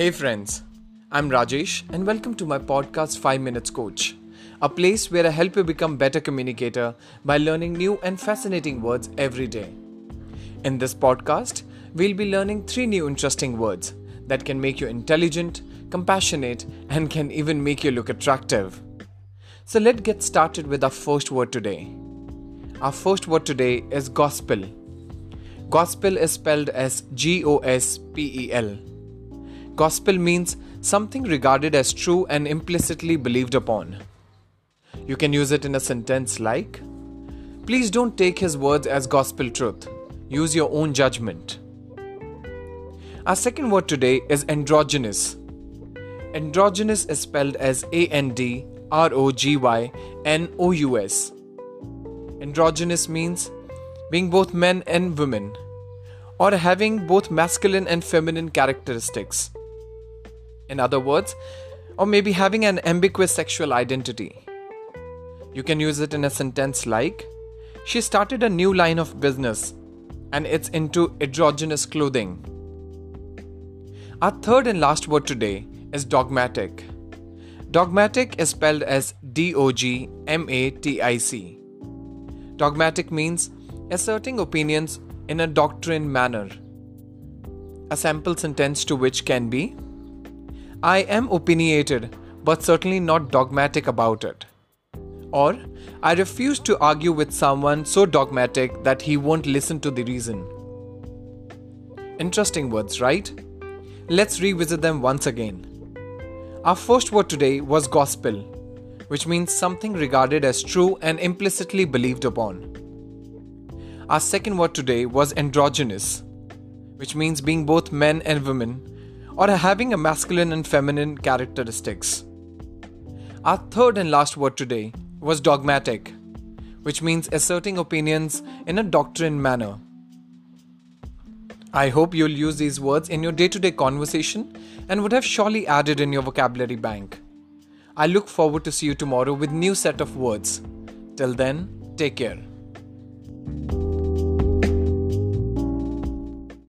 Hey friends, I'm Rajesh and welcome to my podcast 5 Minutes Coach, a place where I help you become better communicator by learning new and fascinating words every day. In this podcast, we'll be learning three new interesting words that can make you intelligent, compassionate, and can even make you look attractive. So let's get started with our first word today. Our first word today is gospel. Gospel is spelled as G O S P E L. Gospel means something regarded as true and implicitly believed upon. You can use it in a sentence like Please don't take his words as gospel truth. Use your own judgment. Our second word today is androgynous. Androgynous is spelled as A N D R O G Y N O U S. Androgynous means being both men and women, or having both masculine and feminine characteristics. In other words, or maybe having an ambiguous sexual identity. You can use it in a sentence like She started a new line of business and it's into androgynous clothing. Our third and last word today is dogmatic. Dogmatic is spelled as D O G M A T I C. Dogmatic means asserting opinions in a doctrine manner. A sample sentence to which can be I am opinionated, but certainly not dogmatic about it. Or I refuse to argue with someone so dogmatic that he won't listen to the reason. Interesting words, right? Let's revisit them once again. Our first word today was gospel, which means something regarded as true and implicitly believed upon. Our second word today was androgynous, which means being both men and women or having a masculine and feminine characteristics. Our third and last word today was dogmatic, which means asserting opinions in a doctrine manner. I hope you'll use these words in your day to day conversation and would have surely added in your vocabulary bank. I look forward to see you tomorrow with new set of words. Till then, take care.